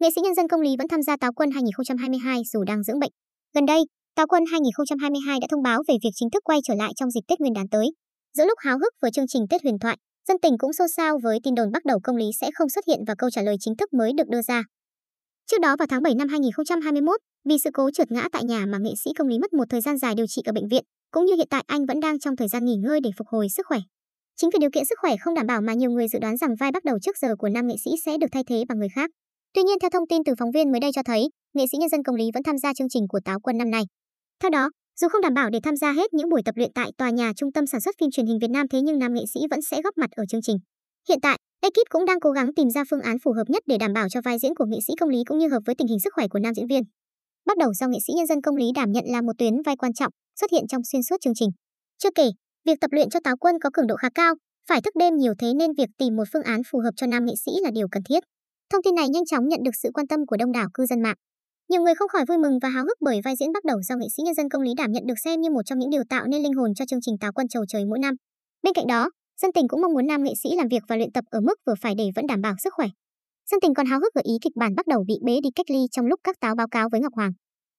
nghệ sĩ nhân dân công lý vẫn tham gia Táo quân 2022 dù đang dưỡng bệnh. Gần đây, Táo quân 2022 đã thông báo về việc chính thức quay trở lại trong dịp Tết Nguyên đán tới. Giữa lúc háo hức với chương trình Tết huyền thoại, dân tình cũng xôn xao với tin đồn bắt đầu công lý sẽ không xuất hiện và câu trả lời chính thức mới được đưa ra. Trước đó vào tháng 7 năm 2021, vì sự cố trượt ngã tại nhà mà nghệ sĩ công lý mất một thời gian dài điều trị ở bệnh viện, cũng như hiện tại anh vẫn đang trong thời gian nghỉ ngơi để phục hồi sức khỏe. Chính vì điều kiện sức khỏe không đảm bảo mà nhiều người dự đoán rằng vai bắt đầu trước giờ của nam nghệ sĩ sẽ được thay thế bằng người khác. Tuy nhiên theo thông tin từ phóng viên mới đây cho thấy, nghệ sĩ nhân dân công lý vẫn tham gia chương trình của Táo Quân năm nay. Theo đó, dù không đảm bảo để tham gia hết những buổi tập luyện tại tòa nhà trung tâm sản xuất phim truyền hình Việt Nam thế nhưng nam nghệ sĩ vẫn sẽ góp mặt ở chương trình. Hiện tại, ekip cũng đang cố gắng tìm ra phương án phù hợp nhất để đảm bảo cho vai diễn của nghệ sĩ công lý cũng như hợp với tình hình sức khỏe của nam diễn viên. Bắt đầu do nghệ sĩ nhân dân công lý đảm nhận là một tuyến vai quan trọng, xuất hiện trong xuyên suốt chương trình. Chưa kể, việc tập luyện cho Táo Quân có cường độ khá cao, phải thức đêm nhiều thế nên việc tìm một phương án phù hợp cho nam nghệ sĩ là điều cần thiết. Thông tin này nhanh chóng nhận được sự quan tâm của đông đảo cư dân mạng. Nhiều người không khỏi vui mừng và háo hức bởi vai diễn bắt đầu do nghệ sĩ nhân dân công lý đảm nhận được xem như một trong những điều tạo nên linh hồn cho chương trình Táo Quân Chầu Trời mỗi năm. Bên cạnh đó, dân tình cũng mong muốn nam nghệ sĩ làm việc và luyện tập ở mức vừa phải để vẫn đảm bảo sức khỏe. Dân tình còn háo hức gợi ý kịch bản bắt đầu bị bế đi cách ly trong lúc các táo báo cáo với Ngọc Hoàng.